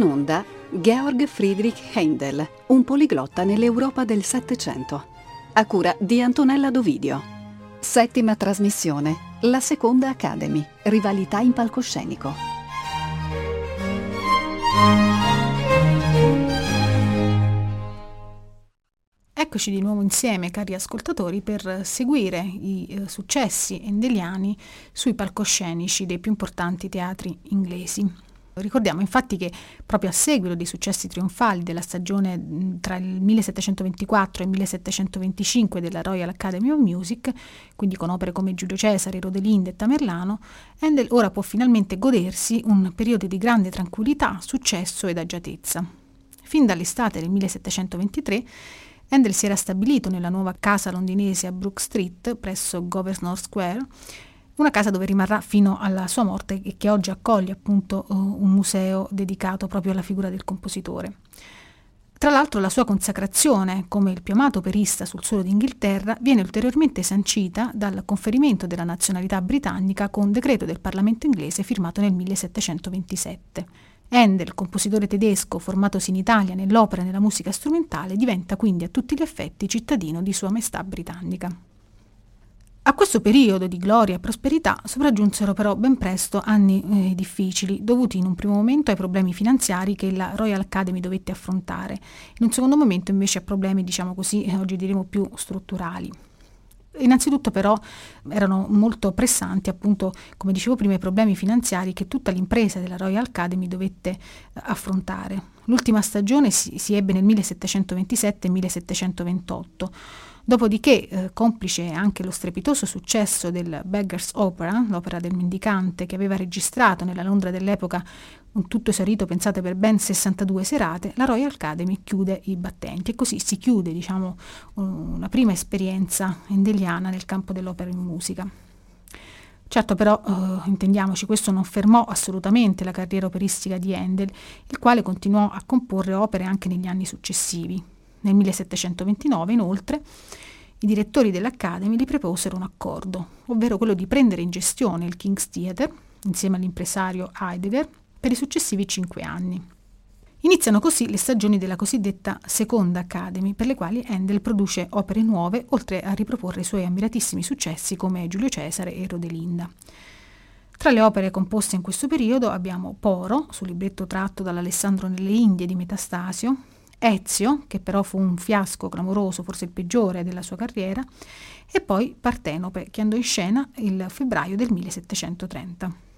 in onda Georg Friedrich Heindel, un poliglotta nell'Europa del Settecento, a cura di Antonella Dovidio. Settima trasmissione, la seconda Academy, rivalità in palcoscenico. Eccoci di nuovo insieme, cari ascoltatori, per seguire i eh, successi endeliani sui palcoscenici dei più importanti teatri inglesi. Ricordiamo infatti che proprio a seguito dei successi trionfali della stagione tra il 1724 e il 1725 della Royal Academy of Music, quindi con opere come Giulio Cesare, Rodelinda e Tamerlano, Handel ora può finalmente godersi un periodo di grande tranquillità, successo ed agiatezza. Fin dall'estate del 1723 Handel si era stabilito nella nuova casa londinese a Brook Street, presso Governor Square, una casa dove rimarrà fino alla sua morte e che oggi accoglie appunto uh, un museo dedicato proprio alla figura del compositore. Tra l'altro la sua consacrazione come il più amato operista sul suolo d'Inghilterra viene ulteriormente sancita dal conferimento della nazionalità britannica con decreto del Parlamento inglese firmato nel 1727. Handel, compositore tedesco formatosi in Italia nell'opera e nella musica strumentale, diventa quindi a tutti gli effetti cittadino di Sua Maestà britannica. A questo periodo di gloria e prosperità sopraggiunsero però ben presto anni eh, difficili, dovuti in un primo momento ai problemi finanziari che la Royal Academy dovette affrontare, in un secondo momento invece a problemi, diciamo così, eh, oggi diremo più strutturali. Innanzitutto però erano molto pressanti appunto, come dicevo prima, i problemi finanziari che tutta l'impresa della Royal Academy dovette eh, affrontare. L'ultima stagione si, si ebbe nel 1727 e 1728 Dopodiché, eh, complice anche lo strepitoso successo del Beggar's Opera, l'opera del mendicante che aveva registrato nella Londra dell'epoca un tutto esaurito, pensate, per ben 62 serate, la Royal Academy chiude i battenti e così si chiude, diciamo, una prima esperienza endeliana nel campo dell'opera in musica. Certo però, eh, intendiamoci, questo non fermò assolutamente la carriera operistica di Handel, il quale continuò a comporre opere anche negli anni successivi. Nel 1729, inoltre, i direttori dell'Academy gli proposero un accordo, ovvero quello di prendere in gestione il King's Theatre, insieme all'impresario Heidegger, per i successivi cinque anni. Iniziano così le stagioni della cosiddetta Seconda Academy, per le quali Handel produce opere nuove, oltre a riproporre i suoi ammiratissimi successi come Giulio Cesare e Rodelinda. Tra le opere composte in questo periodo abbiamo Poro, sul libretto tratto dall'Alessandro nelle Indie di Metastasio, Ezio, che però fu un fiasco clamoroso, forse il peggiore della sua carriera, e poi Partenope, che andò in scena il febbraio del 1730.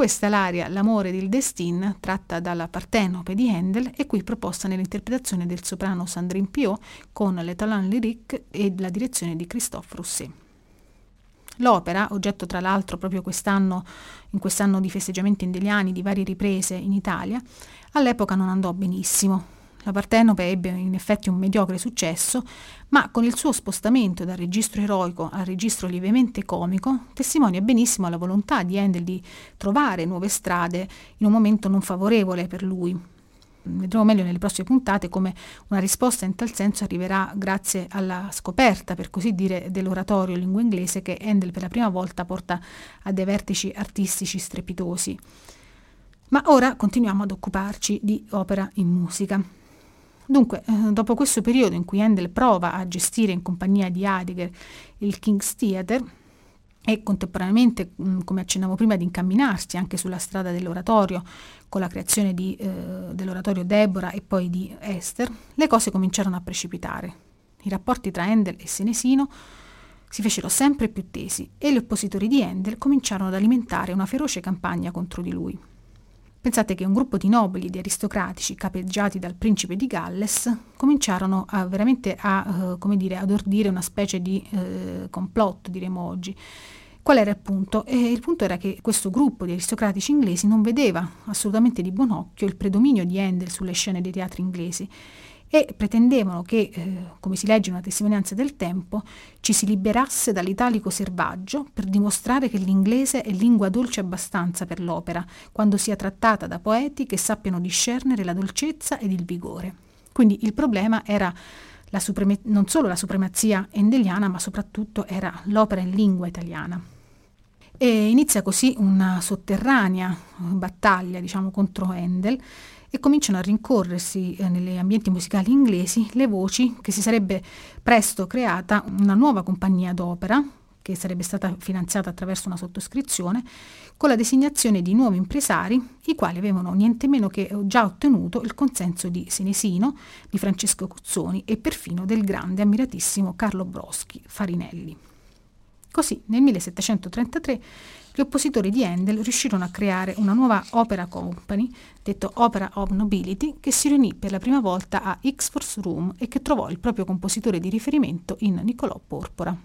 Questa l'aria L'amore del destin, tratta dalla Partenope di Handel e qui proposta nell'interpretazione del soprano Sandrine Piot con le talent lyrique e la direzione di Christophe Rousset. L'opera, oggetto tra l'altro proprio quest'anno, in quest'anno di festeggiamenti indeliani di varie riprese in Italia, all'epoca non andò benissimo. La Partenope ebbe in effetti un mediocre successo, ma con il suo spostamento dal registro eroico al registro lievemente comico testimonia benissimo la volontà di Handel di trovare nuove strade in un momento non favorevole per lui, vedremo meglio nelle prossime puntate come una risposta in tal senso arriverà grazie alla scoperta, per così dire, dell'oratorio in lingua inglese che Handel per la prima volta porta a dei vertici artistici strepitosi. Ma ora continuiamo ad occuparci di opera in musica. Dunque, eh, dopo questo periodo in cui Handel prova a gestire in compagnia di Heidegger il King's Theatre, e contemporaneamente, mm, come accennavo prima, di incamminarsi anche sulla strada dell'oratorio con la creazione di, eh, dell'oratorio Deborah e poi di Esther, le cose cominciarono a precipitare. I rapporti tra Handel e Senesino si fecero sempre più tesi e gli oppositori di Handel cominciarono ad alimentare una feroce campagna contro di lui. Pensate che un gruppo di nobili di aristocratici capeggiati dal principe di Galles cominciarono a, veramente a, uh, dire, ad ordire una specie di uh, complotto, diremo oggi. Qual era il punto? E il punto era che questo gruppo di aristocratici inglesi non vedeva assolutamente di buon occhio il predominio di Handel sulle scene dei teatri inglesi e pretendevano che, eh, come si legge in una testimonianza del tempo, ci si liberasse dall'italico selvaggio per dimostrare che l'inglese è lingua dolce abbastanza per l'opera, quando sia trattata da poeti che sappiano discernere la dolcezza ed il vigore. Quindi il problema era supreme- non solo la supremazia endeliana, ma soprattutto era l'opera in lingua italiana. E inizia così una sotterranea battaglia, diciamo, contro Handel, e cominciano a rincorrersi eh, negli ambienti musicali inglesi le voci che si sarebbe presto creata una nuova compagnia d'opera che sarebbe stata finanziata attraverso una sottoscrizione, con la designazione di nuovi impresari, i quali avevano niente meno che già ottenuto il consenso di Senesino, di Francesco Cozzoni e perfino del grande ammiratissimo Carlo Broschi Farinelli. Così nel 1733 gli oppositori di Handel riuscirono a creare una nuova opera company, detto Opera of Nobility, che si riunì per la prima volta a X-Force Room e che trovò il proprio compositore di riferimento in Niccolò Porpora.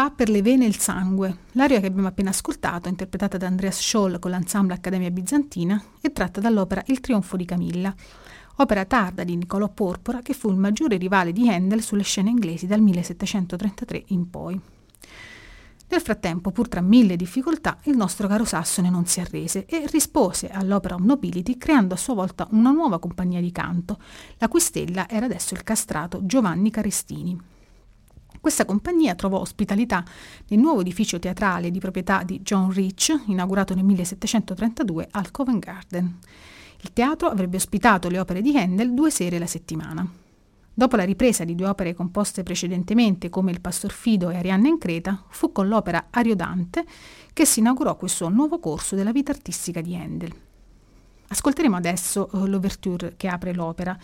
Va per le vene il sangue. L'aria che abbiamo appena ascoltato, interpretata da Andreas Scholl con l'ensemble Accademia Bizantina, è tratta dall'opera Il trionfo di Camilla, opera tarda di Niccolò Porpora che fu il maggiore rivale di Handel sulle scene inglesi dal 1733 in poi. Nel frattempo, pur tra mille difficoltà, il nostro caro Sassone non si arrese e rispose all'opera Nobility creando a sua volta una nuova compagnia di canto, la cui stella era adesso il castrato Giovanni Carestini. Questa compagnia trovò ospitalità nel nuovo edificio teatrale di proprietà di John Rich, inaugurato nel 1732 al Covent Garden. Il teatro avrebbe ospitato le opere di Handel due sere alla settimana. Dopo la ripresa di due opere composte precedentemente come Il Pastor Fido e Arianna in Creta, fu con l'opera Ariodante che si inaugurò questo nuovo corso della vita artistica di Handel. Ascolteremo adesso uh, l'ouverture che apre l'opera.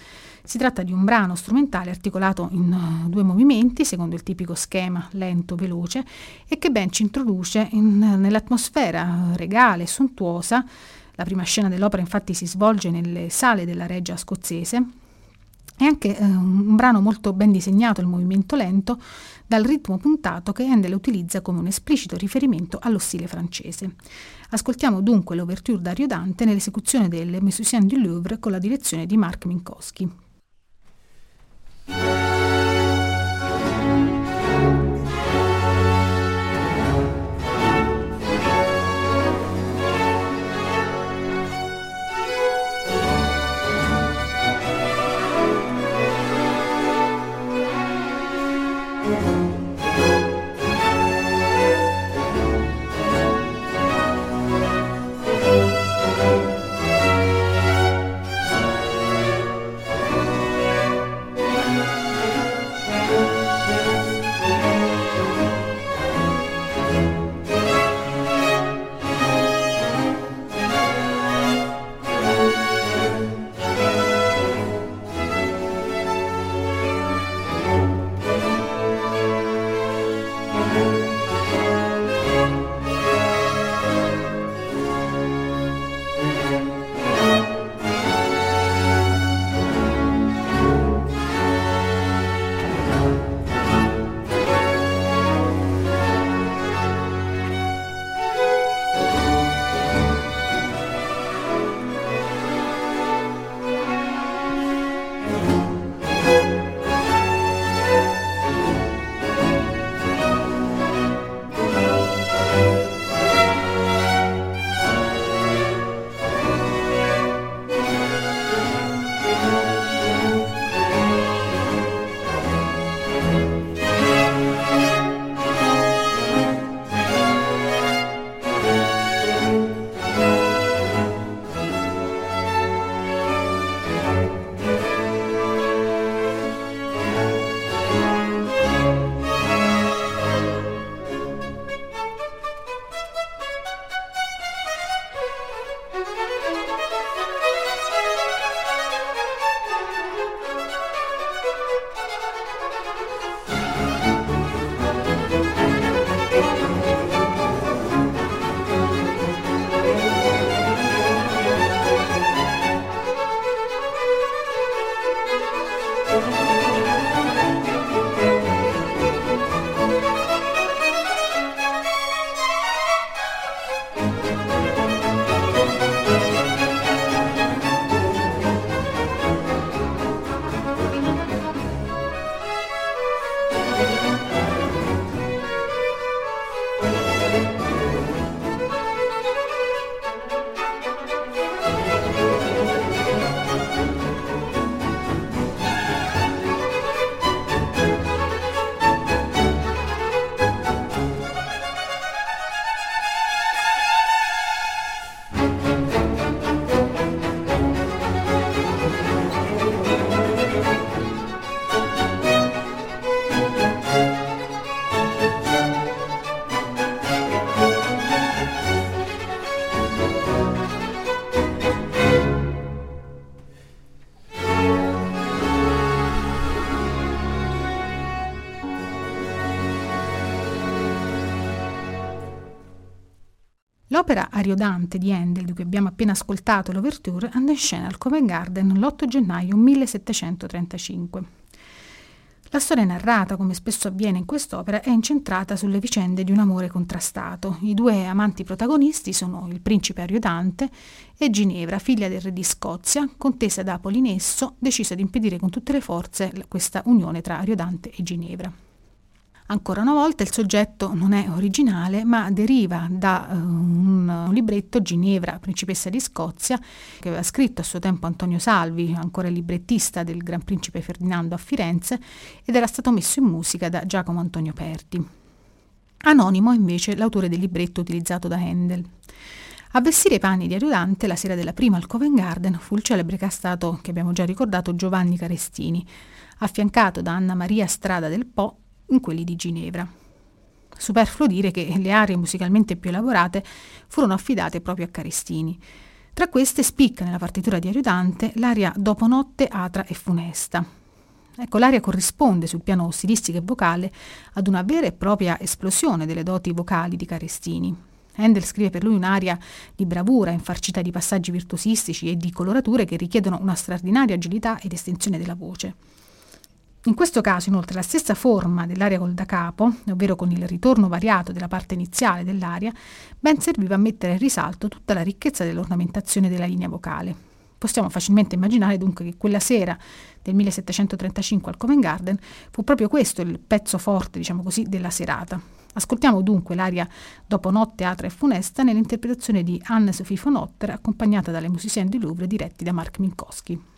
Si tratta di un brano strumentale articolato in uh, due movimenti, secondo il tipico schema lento-veloce, e che ben ci introduce in, nell'atmosfera regale e sontuosa. La prima scena dell'opera infatti si svolge nelle sale della reggia scozzese. È anche eh, un brano molto ben disegnato, il movimento lento, dal ritmo puntato che Handel utilizza come un esplicito riferimento allo stile francese. Ascoltiamo dunque l'ouverture d'Ario Dante nell'esecuzione delle Musiciens du Louvre con la direzione di Mark Minkowski. L'opera Ariodante di Handel, di cui abbiamo appena ascoltato l'ouverture, andò in scena al Covent Garden l'8 gennaio 1735. La storia narrata, come spesso avviene in quest'opera, è incentrata sulle vicende di un amore contrastato. I due amanti protagonisti sono il principe Ariodante e Ginevra, figlia del re di Scozia, contesa da Polinesso, decisa di impedire con tutte le forze questa unione tra Ariodante e Ginevra. Ancora una volta il soggetto non è originale, ma deriva da uh, un libretto Ginevra, principessa di Scozia, che aveva scritto a suo tempo Antonio Salvi, ancora librettista del Gran Principe Ferdinando a Firenze, ed era stato messo in musica da Giacomo Antonio Perti. Anonimo invece l'autore del libretto utilizzato da Handel. A vestire i panni di Ariodante la sera della prima al Covent Garden fu il celebre castato che abbiamo già ricordato Giovanni Carestini, affiancato da Anna Maria Strada del Po in quelli di Ginevra. Superfluo dire che le aree musicalmente più elaborate furono affidate proprio a Carestini. Tra queste spicca nella partitura di Ariodante l'aria Dopo notte atra e funesta. Ecco, l'aria corrisponde sul piano stilistico e vocale ad una vera e propria esplosione delle doti vocali di Carestini. Handel scrive per lui un'aria di bravura, infarcita di passaggi virtuosistici e di colorature che richiedono una straordinaria agilità ed estensione della voce. In questo caso, inoltre, la stessa forma dell'aria col da capo, ovvero con il ritorno variato della parte iniziale dell'aria, ben serviva a mettere in risalto tutta la ricchezza dell'ornamentazione della linea vocale. Possiamo facilmente immaginare dunque che quella sera del 1735 al Covent Garden fu proprio questo il pezzo forte, diciamo così, della serata. Ascoltiamo dunque l'aria Dopo notte atra e funesta nell'interpretazione di Anne-Sophie von Otter accompagnata dalle musicienne di Louvre diretti da Mark Minkowski.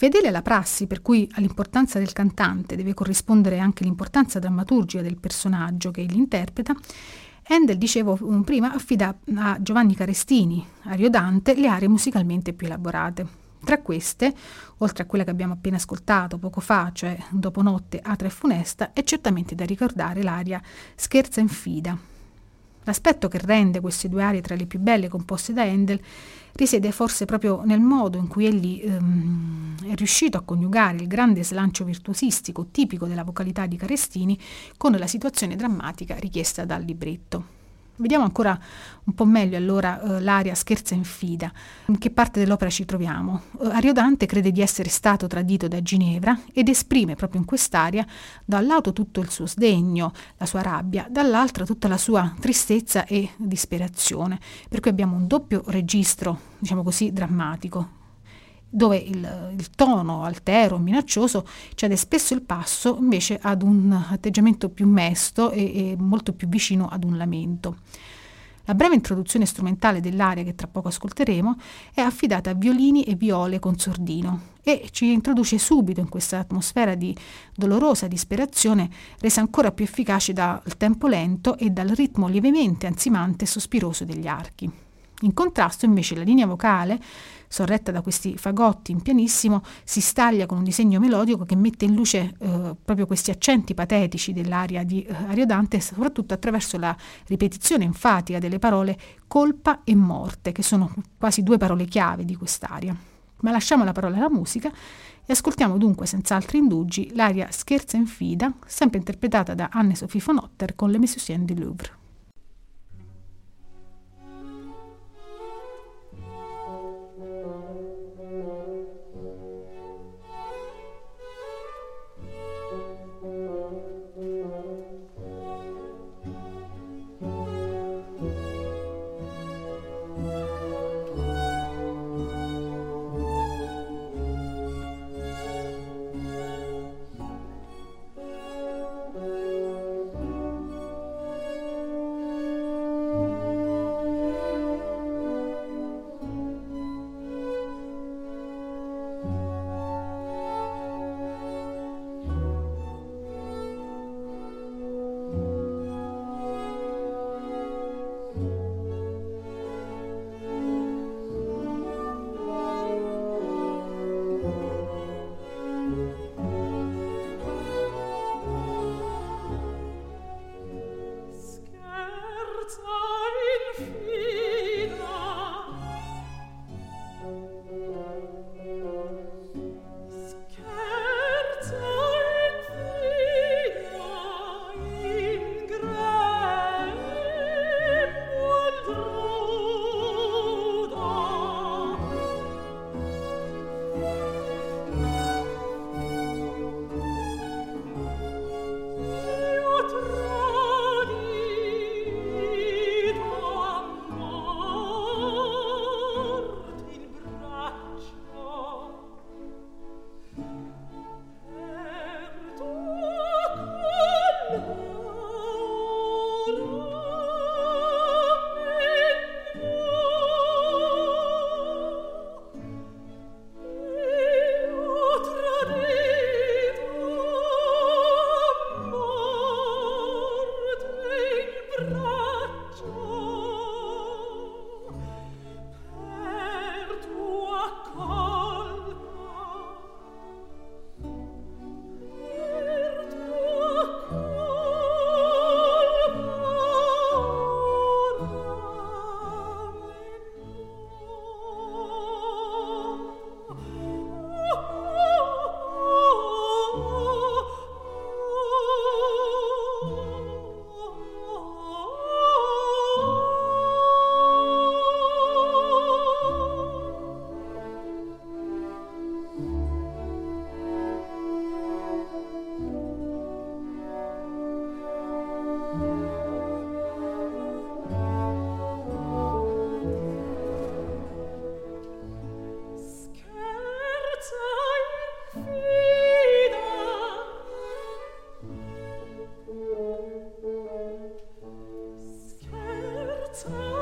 Fedele alla prassi, per cui all'importanza del cantante deve corrispondere anche l'importanza drammaturgica del personaggio che egli interpreta, Handel, dicevo mm, prima, affida a Giovanni Carestini, Ariodante, le aree musicalmente più elaborate. Tra queste, oltre a quella che abbiamo appena ascoltato poco fa, cioè Dopo notte, atra e funesta, è certamente da ricordare l'aria Scherza in fida. L'aspetto che rende queste due aree tra le più belle composte da Handel risiede forse proprio nel modo in cui egli ehm, è riuscito a coniugare il grande slancio virtuosistico tipico della vocalità di Carestini con la situazione drammatica richiesta dal libretto. Vediamo ancora un po' meglio allora eh, l'aria Scherza in fida. In che parte dell'opera ci troviamo? Eh, Ariodante crede di essere stato tradito da Ginevra ed esprime proprio in quest'aria da tutto il suo sdegno, la sua rabbia, dall'altra tutta la sua tristezza e disperazione. Per cui abbiamo un doppio registro, diciamo così, drammatico dove il, il, tono altero, minaccioso, cede spesso il passo invece ad un atteggiamento più mesto e, e molto più vicino ad un lamento. La breve introduzione strumentale dell'aria che tra poco ascolteremo è affidata a violini e viole con sordino e ci introduce subito in questa atmosfera di dolorosa disperazione resa ancora più efficace dal tempo lento e dal ritmo lievemente ansimante e sospiroso degli archi. In contrasto invece la linea vocale, sorretta da questi fagotti in pianissimo, si staglia con un disegno melodico che mette in luce eh, proprio questi accenti patetici dell'aria di eh, Ariodante, soprattutto attraverso la ripetizione enfatica delle parole colpa e morte, che sono quasi due parole chiave di quest'aria. Ma lasciamo la parola alla musica e ascoltiamo dunque senza altri indugi l'aria Scherza in Fida, sempre interpretata da Anne-Sophie von Otter con le Musiciens du Louvre. Oh.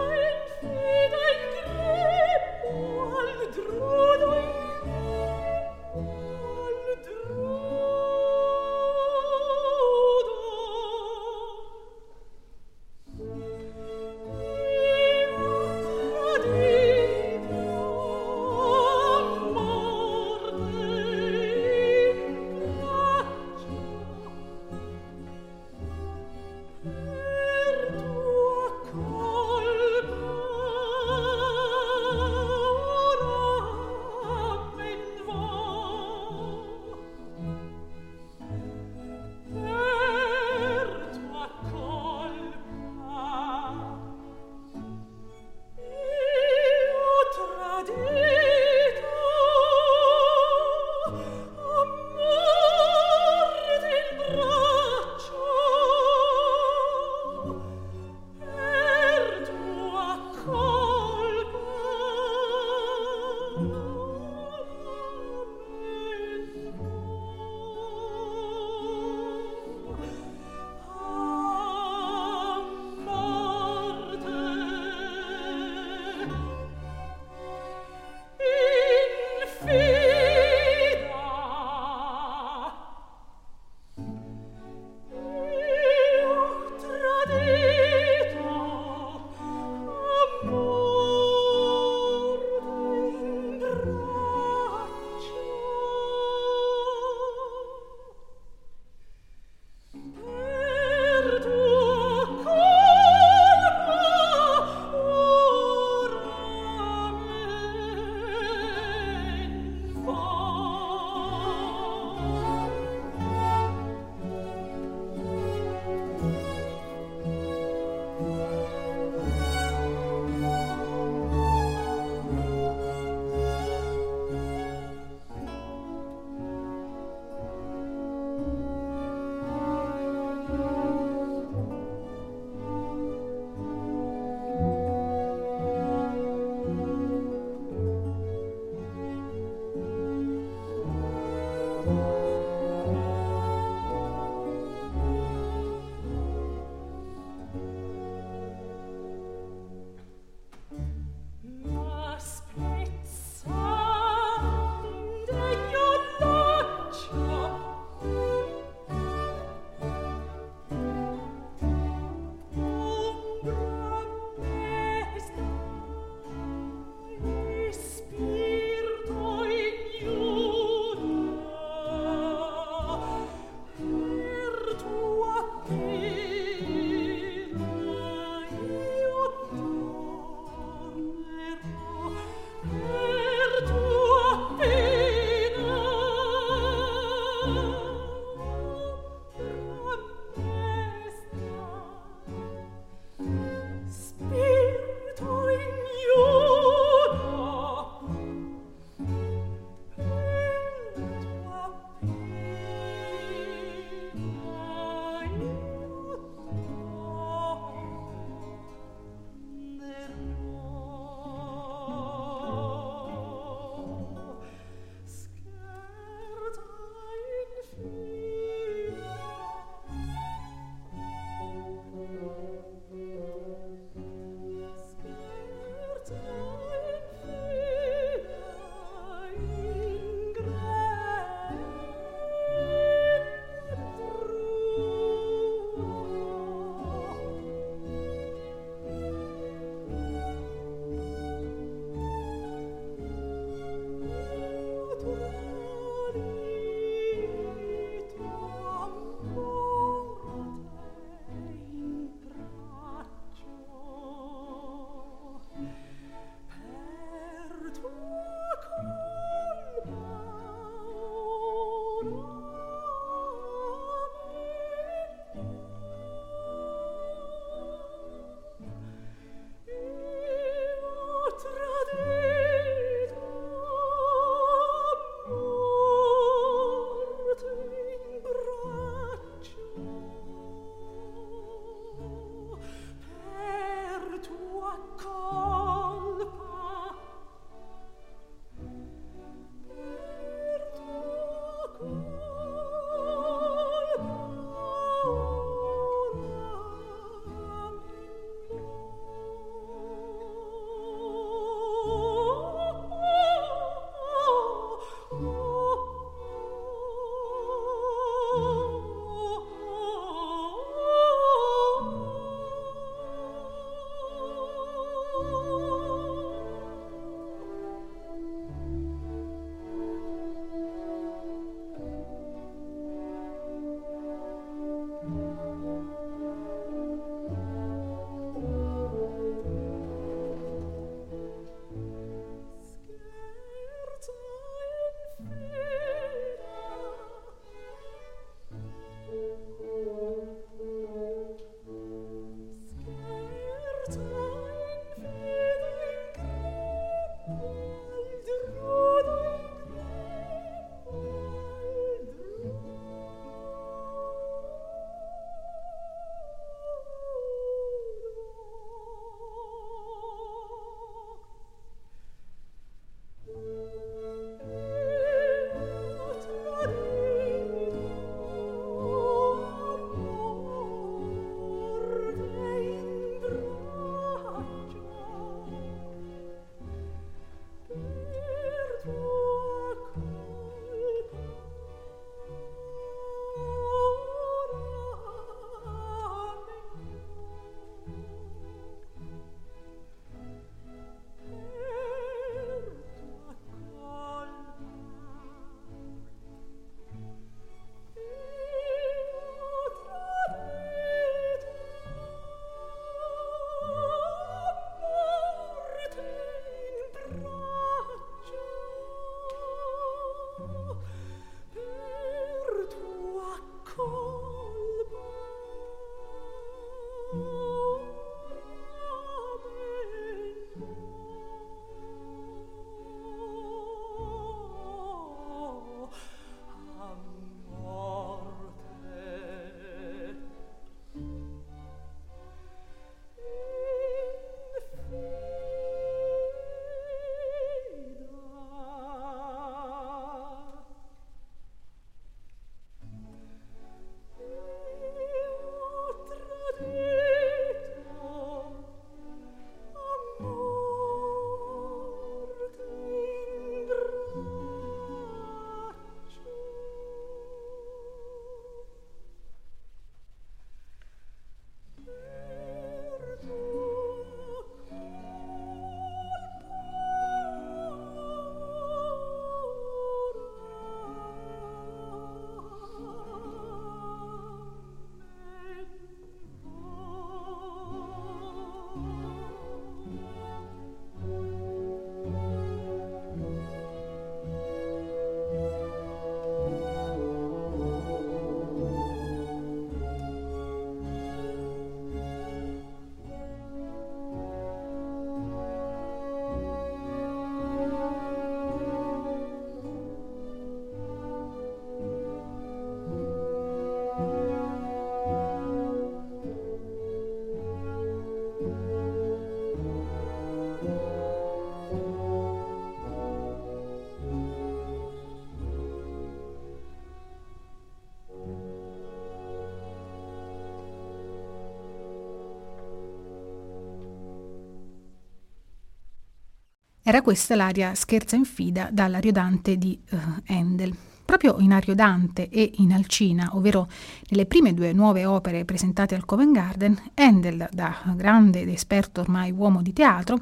Era questa l'aria scherza in fida dall'Ariodante di uh, Handel. Proprio in Ariodante e in Alcina, ovvero nelle prime due nuove opere presentate al Covent Garden, Handel, da grande ed esperto ormai uomo di teatro,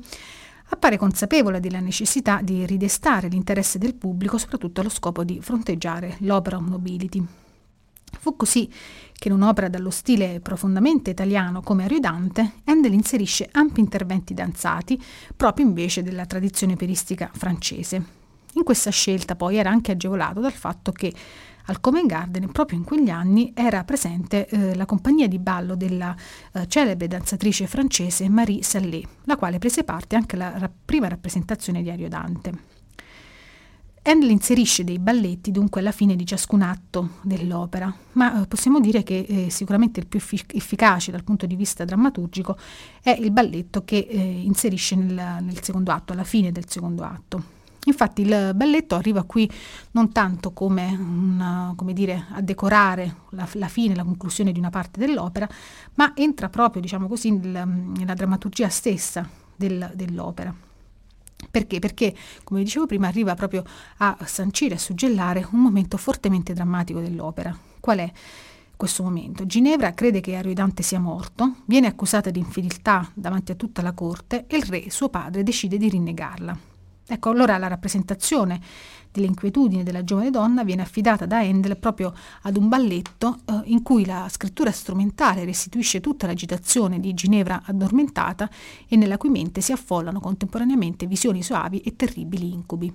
appare consapevole della necessità di ridestare l'interesse del pubblico, soprattutto allo scopo di fronteggiare l'opera nobility. Fu così che in un'opera dallo stile profondamente italiano come Ariodante, Handel inserisce ampi interventi danzati, proprio invece della tradizione operistica francese. In questa scelta poi era anche agevolato dal fatto che al Covent Garden proprio in quegli anni era presente eh, la compagnia di ballo della eh, celebre danzatrice francese Marie Sallé, la quale prese parte anche alla ra- prima rappresentazione di Ariodante. Handel inserisce dei balletti dunque alla fine di ciascun atto dell'opera, ma eh, possiamo dire che eh, sicuramente il più effic- efficace dal punto di vista drammaturgico è il balletto che eh, inserisce nel, nel secondo atto, alla fine del secondo atto. Infatti il balletto arriva qui non tanto come, una, come dire, a decorare la, la, fine, la conclusione di una parte dell'opera, ma entra proprio, diciamo così, nel, nella drammaturgia stessa del, dell'opera. Perché? Perché, come dicevo prima, arriva proprio a sancire, a suggellare un momento fortemente drammatico dell'opera. Qual è questo momento? Ginevra crede che Ariodante sia morto, viene accusata di infedeltà davanti a tutta la corte e il re, suo padre, decide di rinnegarla. Ecco, allora la rappresentazione delle inquietudini della giovane donna viene affidata da Handel proprio ad un balletto eh, in cui la scrittura strumentale restituisce tutta l'agitazione di Ginevra addormentata e nella cui mente si affollano contemporaneamente visioni soavi e terribili incubi.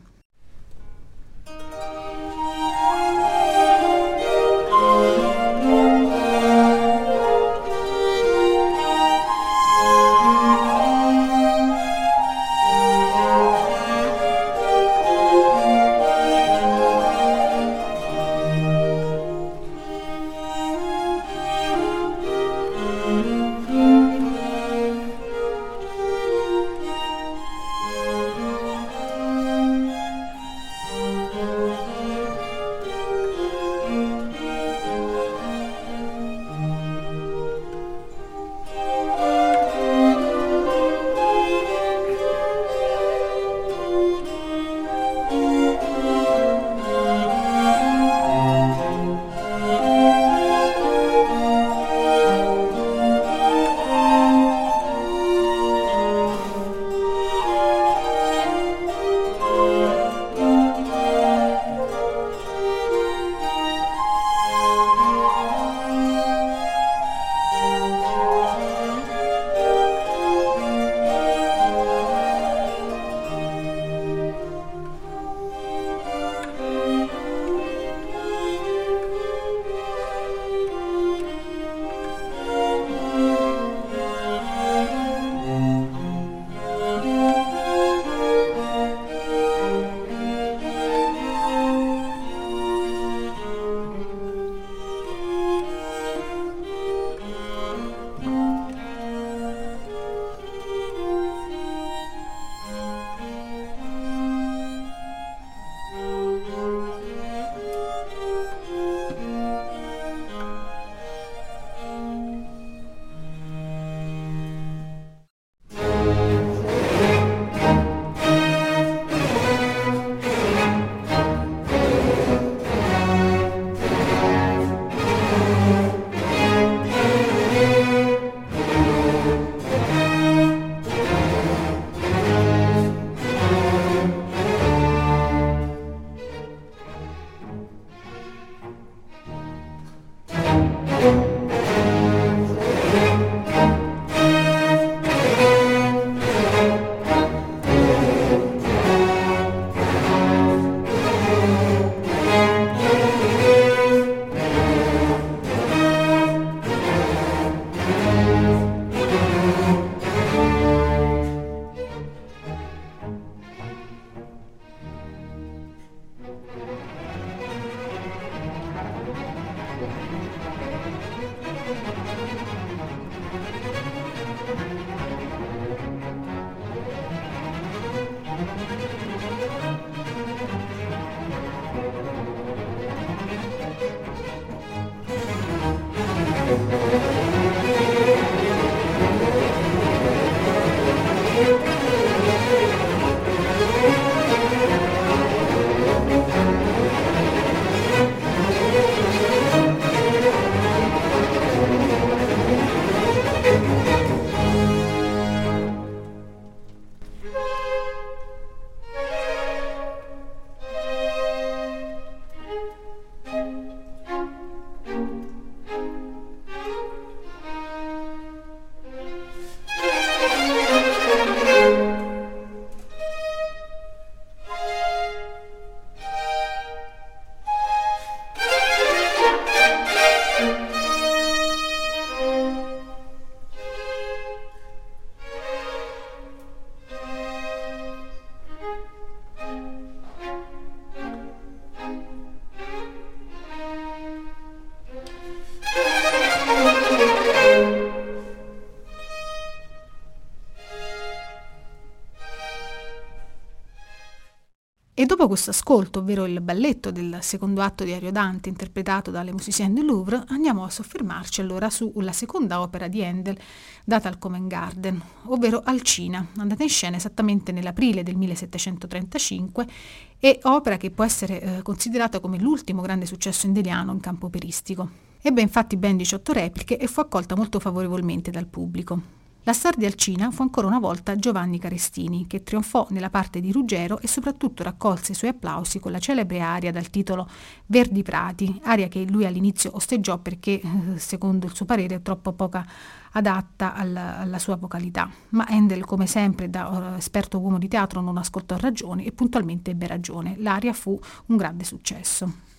Dopo questo ascolto, ovvero il balletto del secondo atto di Ariodante interpretato dalle musicienne del Louvre, andiamo a soffermarci allora sulla seconda opera di Handel data al Covent Garden, ovvero Alcina, andata in scena esattamente nell'aprile del 1735 e opera che può essere eh, considerata come l'ultimo grande successo indeliano in campo operistico. Ebbe infatti ben 18 repliche e fu accolta molto favorevolmente dal pubblico. La star di Alcina fu ancora una volta Giovanni Carestini, che trionfò nella parte di Ruggero e soprattutto raccolse i suoi applausi con la celebre aria dal titolo Verdi Prati, aria che lui all'inizio osteggiò perché, eh, secondo il suo parere, è troppo poca adatta alla, alla sua vocalità. Ma Handel, come sempre, da uh, esperto uomo di teatro, non ascoltò ragioni e puntualmente ebbe ragione. L'aria fu un grande successo.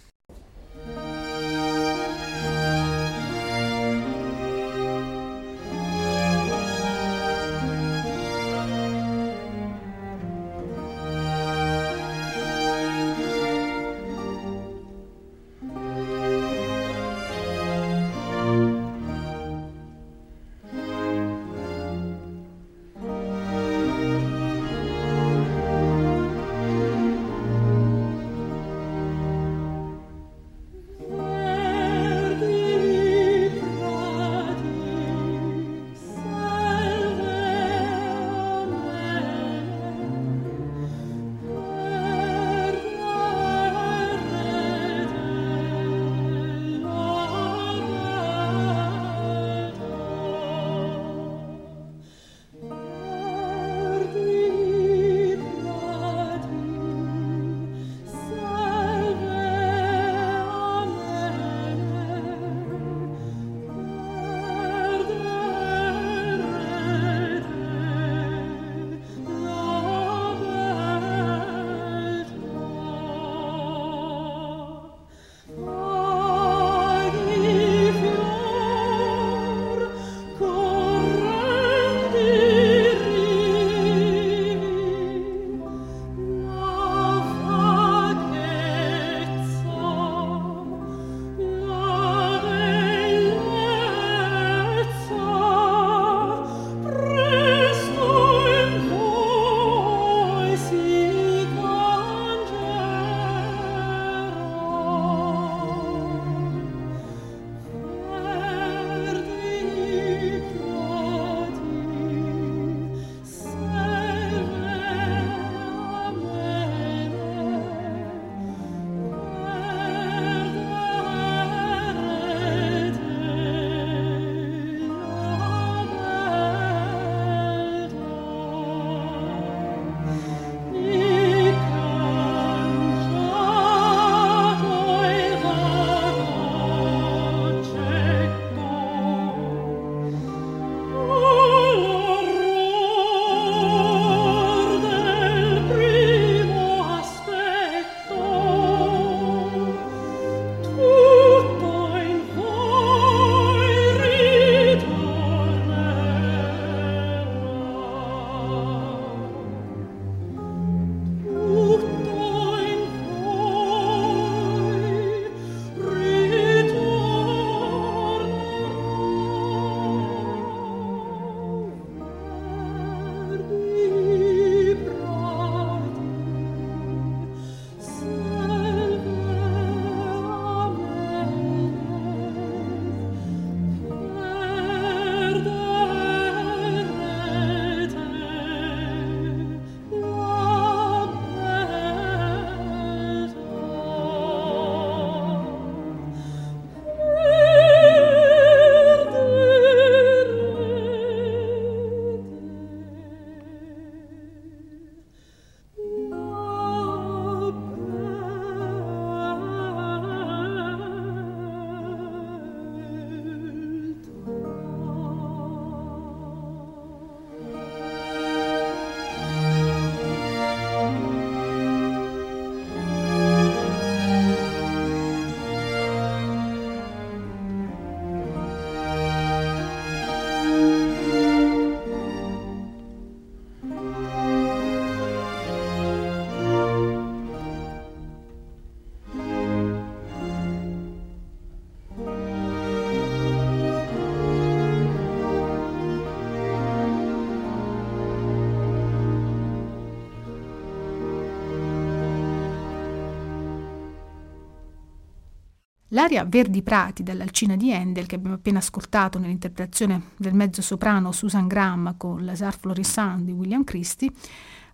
L'aria Verdi Prati dall'Alcina di Handel, che abbiamo appena ascoltato nell'interpretazione del mezzo soprano Susan Graham con Lazare Florissant di William Christie,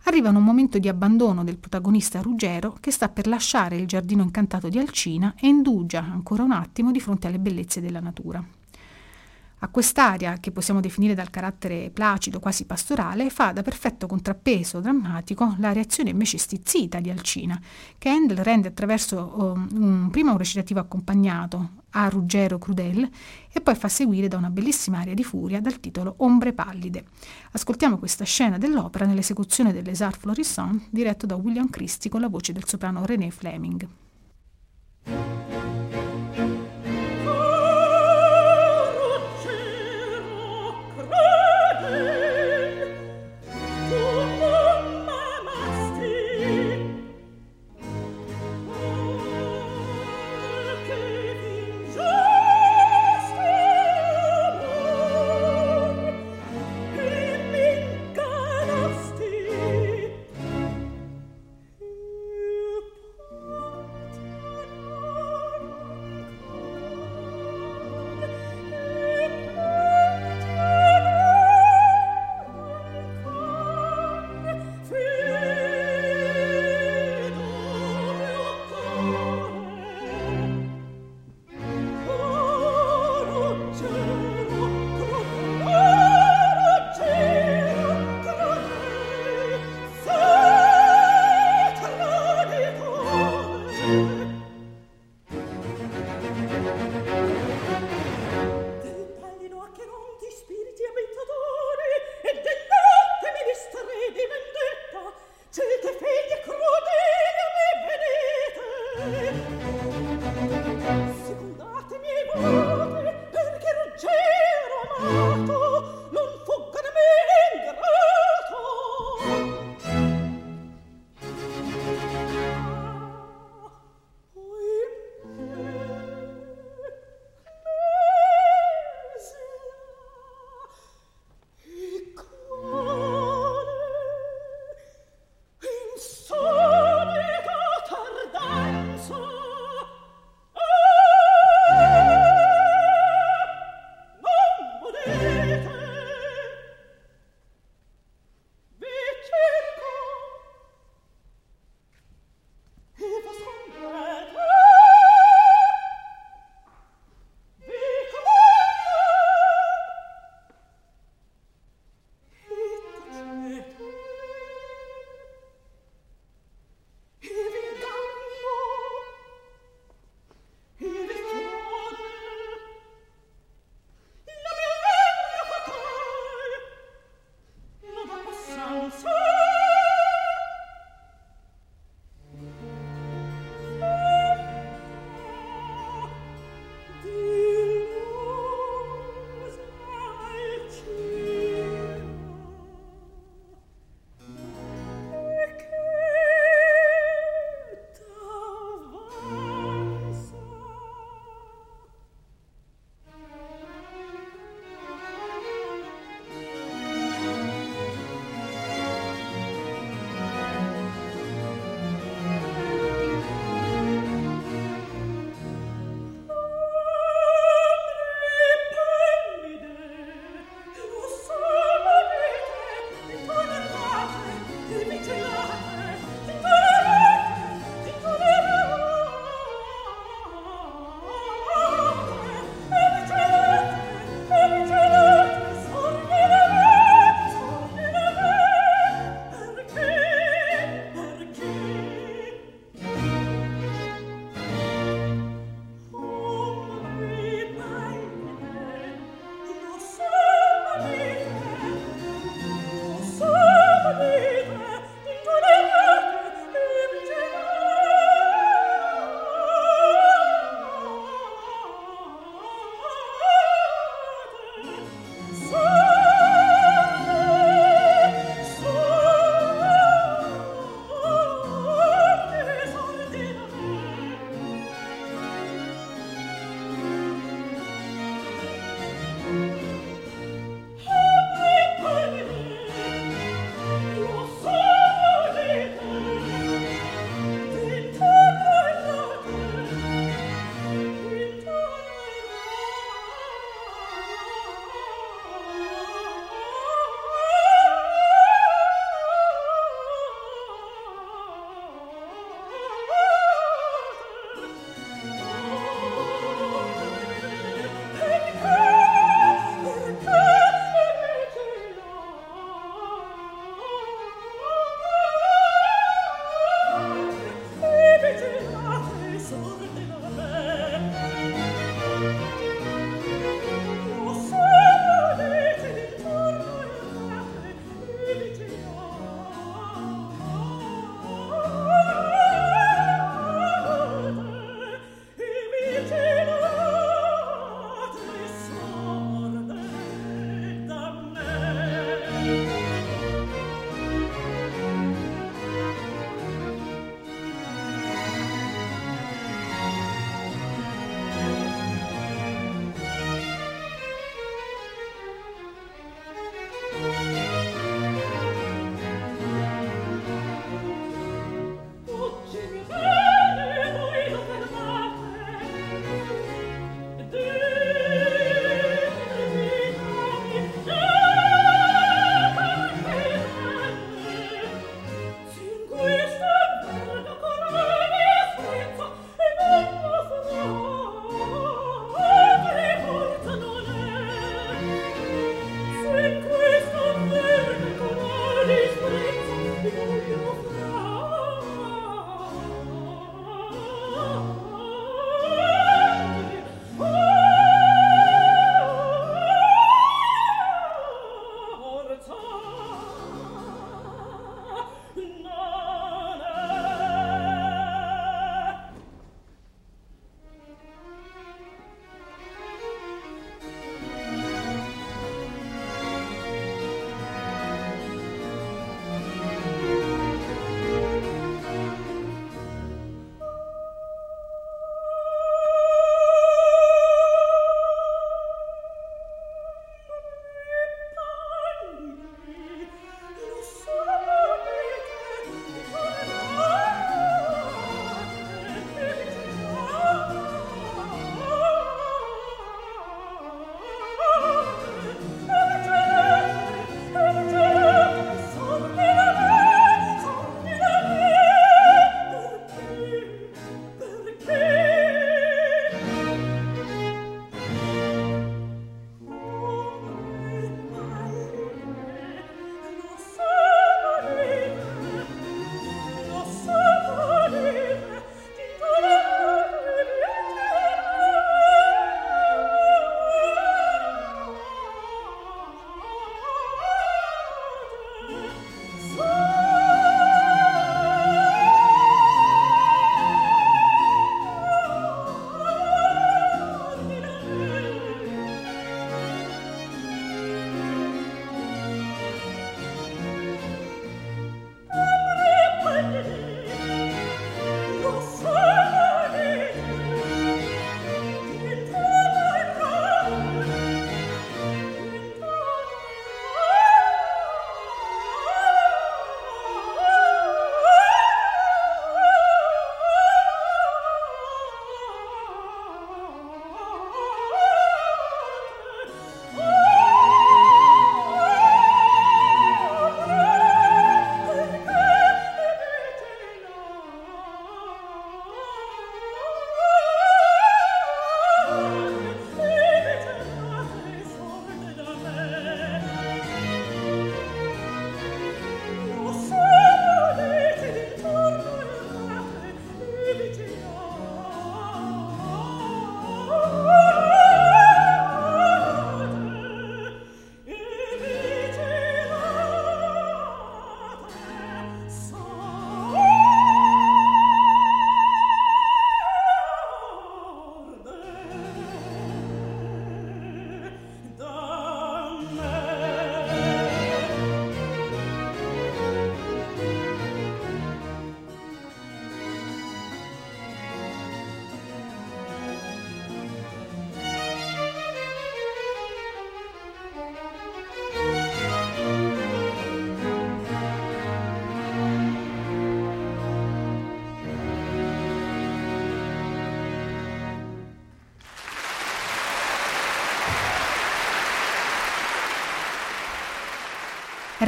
arriva in un momento di abbandono del protagonista Ruggero che sta per lasciare il giardino incantato di Alcina e indugia ancora un attimo di fronte alle bellezze della natura. A quest'aria, che possiamo definire dal carattere placido, quasi pastorale, fa da perfetto contrappeso drammatico la reazione invece stizzita di Alcina, che Handel rende attraverso um, un, prima un recitativo accompagnato a Ruggero Crudel e poi fa seguire da una bellissima aria di furia dal titolo Ombre pallide. Ascoltiamo questa scena dell'opera nell'esecuzione dell'Esar Arts Florissant diretto da William Christie con la voce del soprano René Fleming.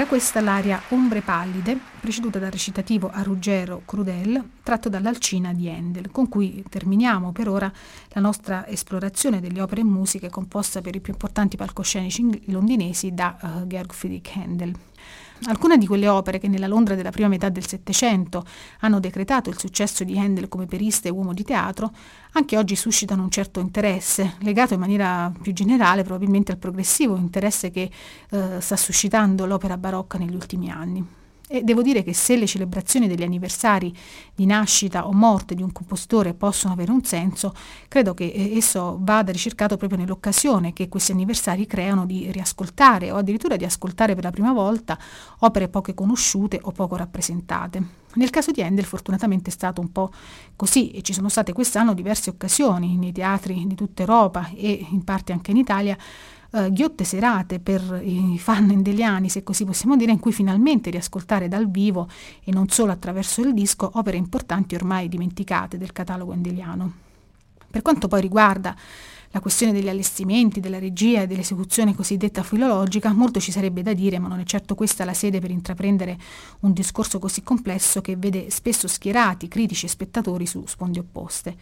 Era questa l'aria Ombre pallide, preceduta dal recitativo a Ruggero Crudel, tratto dall'Alcina di Handel, con cui terminiamo per ora la nostra esplorazione delle opere e musiche composta per i più importanti palcoscenici londinesi da uh, Georg Friedrich Handel. Alcune di quelle opere che nella Londra della prima metà del Settecento hanno decretato il successo di Handel come perista e uomo di teatro, anche oggi suscitano un certo interesse, legato in maniera più generale probabilmente al progressivo interesse che eh, sta suscitando l'opera barocca negli ultimi anni. E devo dire che se le celebrazioni degli anniversari di nascita o morte di un compositore possono avere un senso, credo che eh, esso vada ricercato proprio nell'occasione che questi anniversari creano di riascoltare o addirittura di ascoltare per la prima volta opere poche conosciute o poco rappresentate. Nel caso di Handel fortunatamente è stato un po' così e ci sono state quest'anno diverse occasioni nei teatri di tutta Europa e in parte anche in Italia eh, ghiotte serate per i fan endeliani, se così possiamo dire, in cui finalmente riascoltare dal vivo e non solo attraverso il disco opere importanti ormai dimenticate del catalogo endeliano. Per quanto poi riguarda la questione degli allestimenti, della regia e dell'esecuzione cosiddetta filologica, molto ci sarebbe da dire, ma non è certo questa la sede per intraprendere un discorso così complesso che vede spesso schierati critici e spettatori su sponde opposte.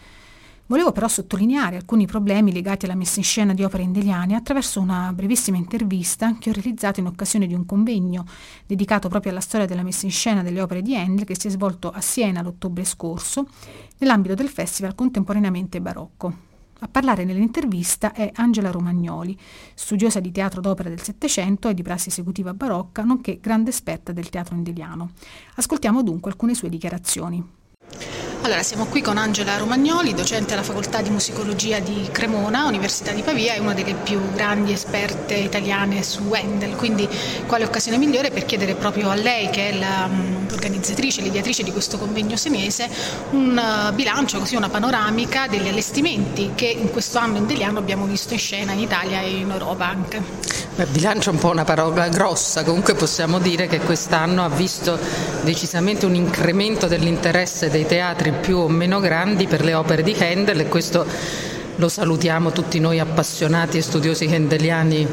Volevo però sottolineare alcuni problemi legati alla messa in scena di opere indeliane attraverso una brevissima intervista che ho realizzato in occasione di un convegno dedicato proprio alla storia della messa in scena delle opere di Handel che si è svolto a Siena l'ottobre scorso nell'ambito del Festival Contemporaneamente Barocco. A parlare nell'intervista è Angela Romagnoli, studiosa di teatro d'opera del Settecento e di prassi esecutiva barocca, nonché grande esperta del teatro indeliano. Ascoltiamo dunque alcune sue dichiarazioni. Allora, siamo qui con Angela Romagnoli, docente alla Facoltà di Musicologia di Cremona, Università di Pavia, è una delle più grandi esperte italiane su Wendell, quindi quale occasione migliore per chiedere proprio a lei, che è l'organizzatrice, l'ideatrice di questo convegno senese, un uh, bilancio, così una panoramica degli allestimenti che in questo anno indeliano abbiamo visto in scena in Italia e in Europa anche. Beh, bilancio è un po' una parola grossa, comunque possiamo dire che quest'anno ha visto decisamente un incremento dell'interesse dei teatri più o meno grandi per le opere di Handel e questo lo salutiamo tutti noi appassionati e studiosi handeliani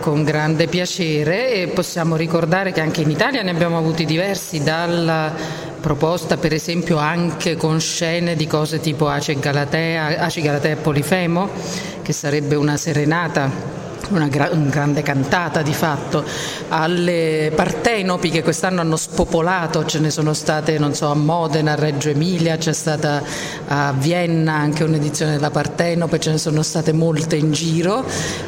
con grande piacere. E possiamo ricordare che anche in Italia ne abbiamo avuti diversi, dalla proposta per esempio anche con scene di cose tipo Ace Galatea, Ace Galatea Polifemo, che sarebbe una serenata una, gra- una, grande cantata di fatto, alle Partenopi che quest'anno hanno spopolato, ce ne sono state so, a Modena, a Reggio Emilia, c'è stata a Vienna anche un'edizione della Partenope, ce ne sono state molte in giro,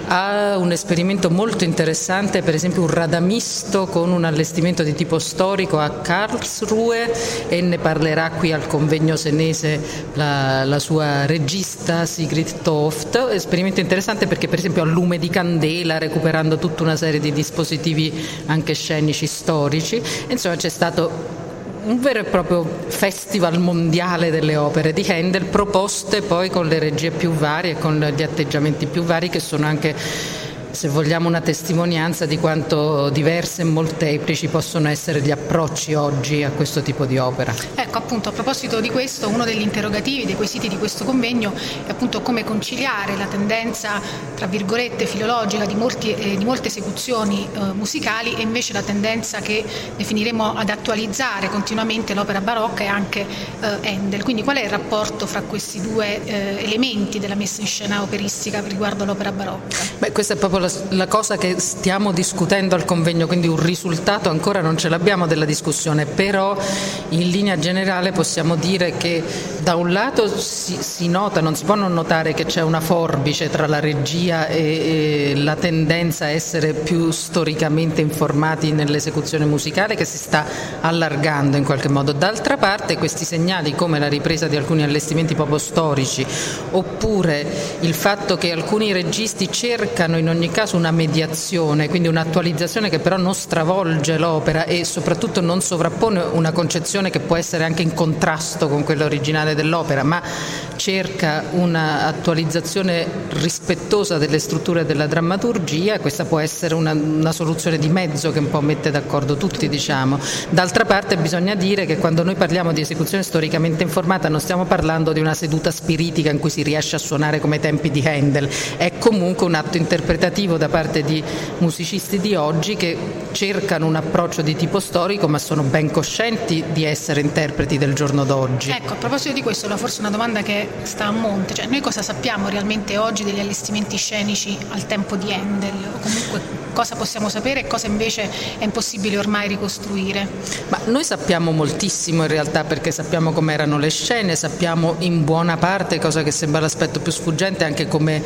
a un esperimento molto interessante, per esempio un radamisto con un allestimento di tipo storico a Karlsruhe e ne parlerà qui al convegno senese la, la sua regista Sigrid Toft, esperimento interessante perché per esempio a lume di candela candela, recuperando tutta una serie di dispositivi anche scenici storici. Insomma c'è stato un vero e proprio festival mondiale delle opere di Handel proposte poi con le regie più varie e con gli atteggiamenti più vari che sono anche se vogliamo una testimonianza di quanto diverse e molteplici possono essere gli approcci oggi a questo tipo di opera. Ecco, appunto, a proposito di questo, uno degli interrogativi, dei quesiti di questo convegno è appunto come conciliare la tendenza, tra virgolette, filologica di, molti, eh, di molte esecuzioni eh, musicali e invece la tendenza che definiremo ad attualizzare continuamente l'opera barocca e anche eh, Handel. Quindi qual è il rapporto fra questi due eh, elementi della messa in scena operistica riguardo all'opera barocca? Beh, questa è proprio la la, la, cosa che stiamo discutendo al convegno, quindi un risultato ancora non ce l'abbiamo della discussione, però in linea generale possiamo dire che da un lato si, si nota, non si può non notare che c'è una forbice tra la regia e, e la tendenza a essere più storicamente informati nell'esecuzione musicale che si sta allargando in qualche modo. D'altra parte questi segnali come la ripresa di alcuni allestimenti proprio storici oppure il fatto che alcuni registi cercano in ogni caso una mediazione, quindi un'attualizzazione che però non stravolge l'opera e soprattutto non sovrappone una concezione che può essere anche in contrasto con quella originale dell'opera, ma cerca un'attualizzazione rispettosa delle strutture della drammaturgia, questa può essere una, una soluzione di mezzo che un po' mette d'accordo tutti, diciamo. D'altra parte bisogna dire che quando noi parliamo di esecuzione storicamente informata non stiamo parlando di una seduta spiritica in cui si riesce a suonare come i tempi di Handel, è comunque un atto interpretativo tentativo da parte di musicisti di oggi che cercano un approccio di tipo storico ma sono ben coscienti di essere interpreti del giorno d'oggi. Ecco, a proposito di questo, forse una domanda che sta a monte, cioè noi cosa sappiamo realmente oggi degli allestimenti scenici al tempo di Handel o comunque cosa possiamo sapere e cosa invece è impossibile ormai ricostruire? Ma noi sappiamo moltissimo in realtà perché sappiamo come erano le scene, sappiamo in buona parte, cosa che sembra l'aspetto più sfuggente, anche come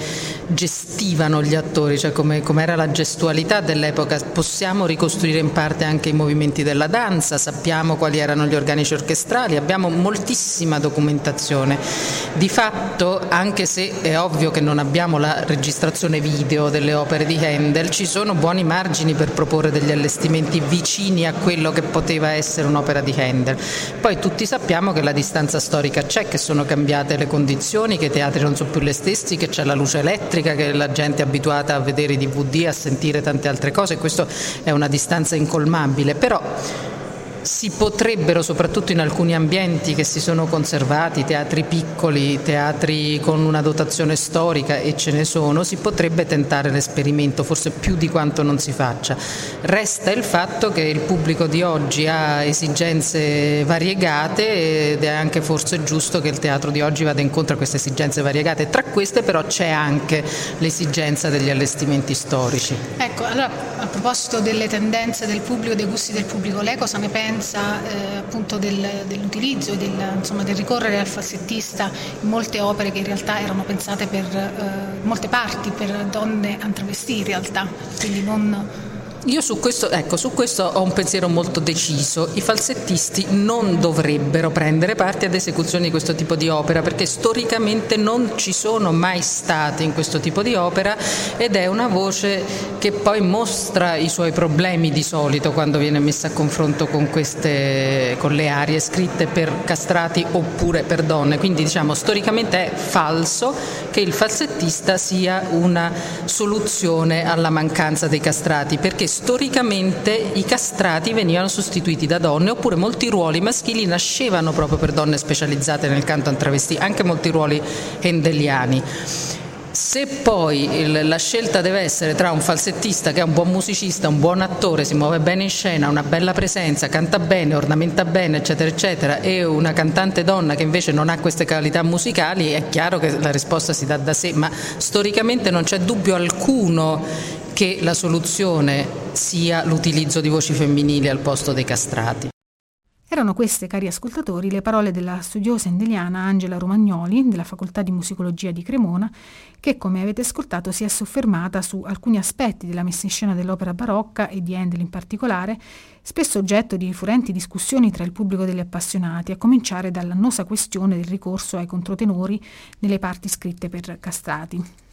gestivano gli attori, cioè come, come era la gestualità dell'epoca. Possiamo ricostruire in parte anche i movimenti della danza, sappiamo quali erano gli organici orchestrali, abbiamo moltissima documentazione. Di fatto, anche se è ovvio che non abbiamo la registrazione video delle opere di Handel, ci sono buoni margini per proporre degli allestimenti vicini a quello che poteva essere un'opera di Handel. Poi tutti sappiamo che la distanza storica c'è, che sono cambiate le condizioni, che i teatri non sono più le stessi, che c'è la luce elettrica, che la gente è abituata a vedere i DVD, a sentire tante altre cose, questo è una distanza incolmabile, però si potrebbero, soprattutto in alcuni ambienti che si sono conservati, teatri piccoli, teatri con una dotazione storica e ce ne sono, si potrebbe tentare l'esperimento, forse più di quanto non si faccia. Resta il fatto che il pubblico di oggi ha esigenze variegate ed è anche forse giusto che il teatro di oggi vada incontro a queste esigenze variegate. Tra queste però c'è anche l'esigenza degli allestimenti storici. Ecco, allora a proposito delle tendenze del pubblico, dei gusti del pubblico, lei cosa ne pensa? Differenza eh, appunto del, dell'utilizzo, del, insomma, del, ricorrere al falsettista in molte opere che in realtà erano pensate per eh, molte parti per donne antravestì in realtà, quindi non io su questo, ecco, su questo, ho un pensiero molto deciso. I falsettisti non dovrebbero prendere parte ad esecuzioni di questo tipo di opera perché storicamente non ci sono mai stati in questo tipo di opera ed è una voce che poi mostra i suoi problemi di solito quando viene messa a confronto con, queste, con le arie scritte per castrati oppure per donne. Quindi diciamo storicamente è falso che il falsettista sia una soluzione alla mancanza dei castrati perché storicamente i castrati venivano sostituiti da donne oppure molti ruoli maschili nascevano proprio per donne specializzate nel canto a travestì, anche molti ruoli hendeliani. Se poi la scelta deve essere tra un falsettista che è un buon musicista, un buon attore, si muove bene in scena, una bella presenza, canta bene, ornamenta bene, eccetera, eccetera, e una cantante donna che invece non ha queste qualità musicali, è chiaro che la risposta si dà da sé, ma storicamente non c'è dubbio alcuno che la soluzione sia l'utilizzo di voci femminili al posto dei castrati. Erano queste, cari ascoltatori, le parole della studiosa indeliana Angela Romagnoli della Facoltà di Musicologia di Cremona, che, come avete ascoltato, si è soffermata su alcuni aspetti della messa in scena dell'opera barocca e di Handel in particolare, spesso oggetto di furenti discussioni tra il pubblico degli appassionati, a cominciare dall'annosa questione del ricorso ai controtenori nelle parti scritte per castrati.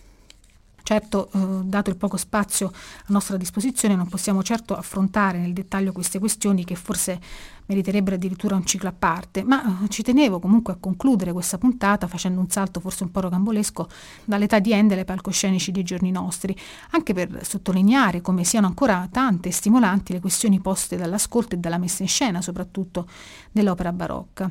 Certo, eh, dato il poco spazio a nostra disposizione, non possiamo certo affrontare nel dettaglio queste questioni che forse meriterebbero addirittura un ciclo a parte, ma eh, ci tenevo comunque a concludere questa puntata facendo un salto forse un po' rocambolesco dall'età di Handel ai palcoscenici dei giorni nostri, anche per sottolineare come siano ancora tante e stimolanti le questioni poste dall'ascolto e dalla messa in scena, soprattutto dell'opera barocca.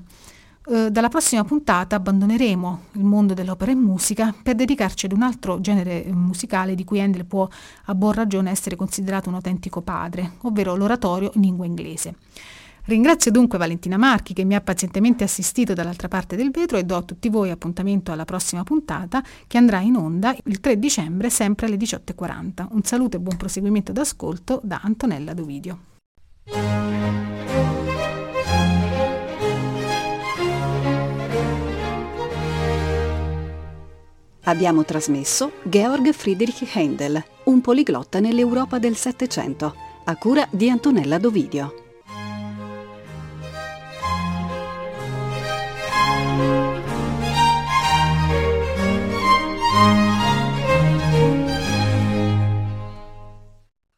Eh, dalla prossima puntata abbandoneremo il mondo dell'opera e musica per dedicarci ad un altro genere musicale di cui Handel può a buon ragione essere considerato un autentico padre, ovvero l'oratorio in lingua inglese. Ringrazio dunque Valentina Marchi che mi ha pazientemente assistito dall'altra parte del vetro e do a tutti voi appuntamento alla prossima puntata che andrà in onda il 3 dicembre sempre alle 18.40. Un saluto e buon proseguimento d'ascolto da Antonella Dovidio. Abbiamo trasmesso Georg Friedrich Händel, un poliglotta nell'Europa del Settecento, a cura di Antonella Dovidio. thank